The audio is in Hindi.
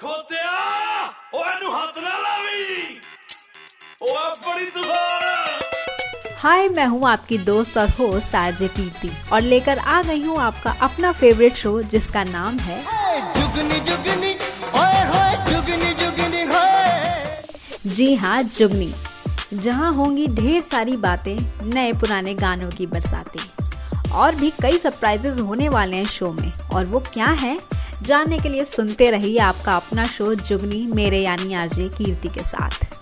ਖੋਤਿਆ ਓਏ ਨੂੰ ਹੱਥ ਨਾ ਲਾਵੀ ਓਏ ਬੜੀ ਤੂਫਾਨ हाय मैं हूँ आपकी दोस्त और होस्ट आरजे कीर्ति और लेकर आ गई हूँ आपका अपना फेवरेट शो जिसका नाम है जुगनी जुगनी ओए होए जुगनी जुगनी होए जी हाँ जुगनी जहाँ होंगी ढेर सारी बातें नए पुराने गानों की बरसातें और भी कई सरप्राइजेस होने वाले हैं शो में और वो क्या है जानने के लिए सुनते रहिए आपका अपना शो जुगनी, मेरे यानी आरजे कीर्ति के साथ।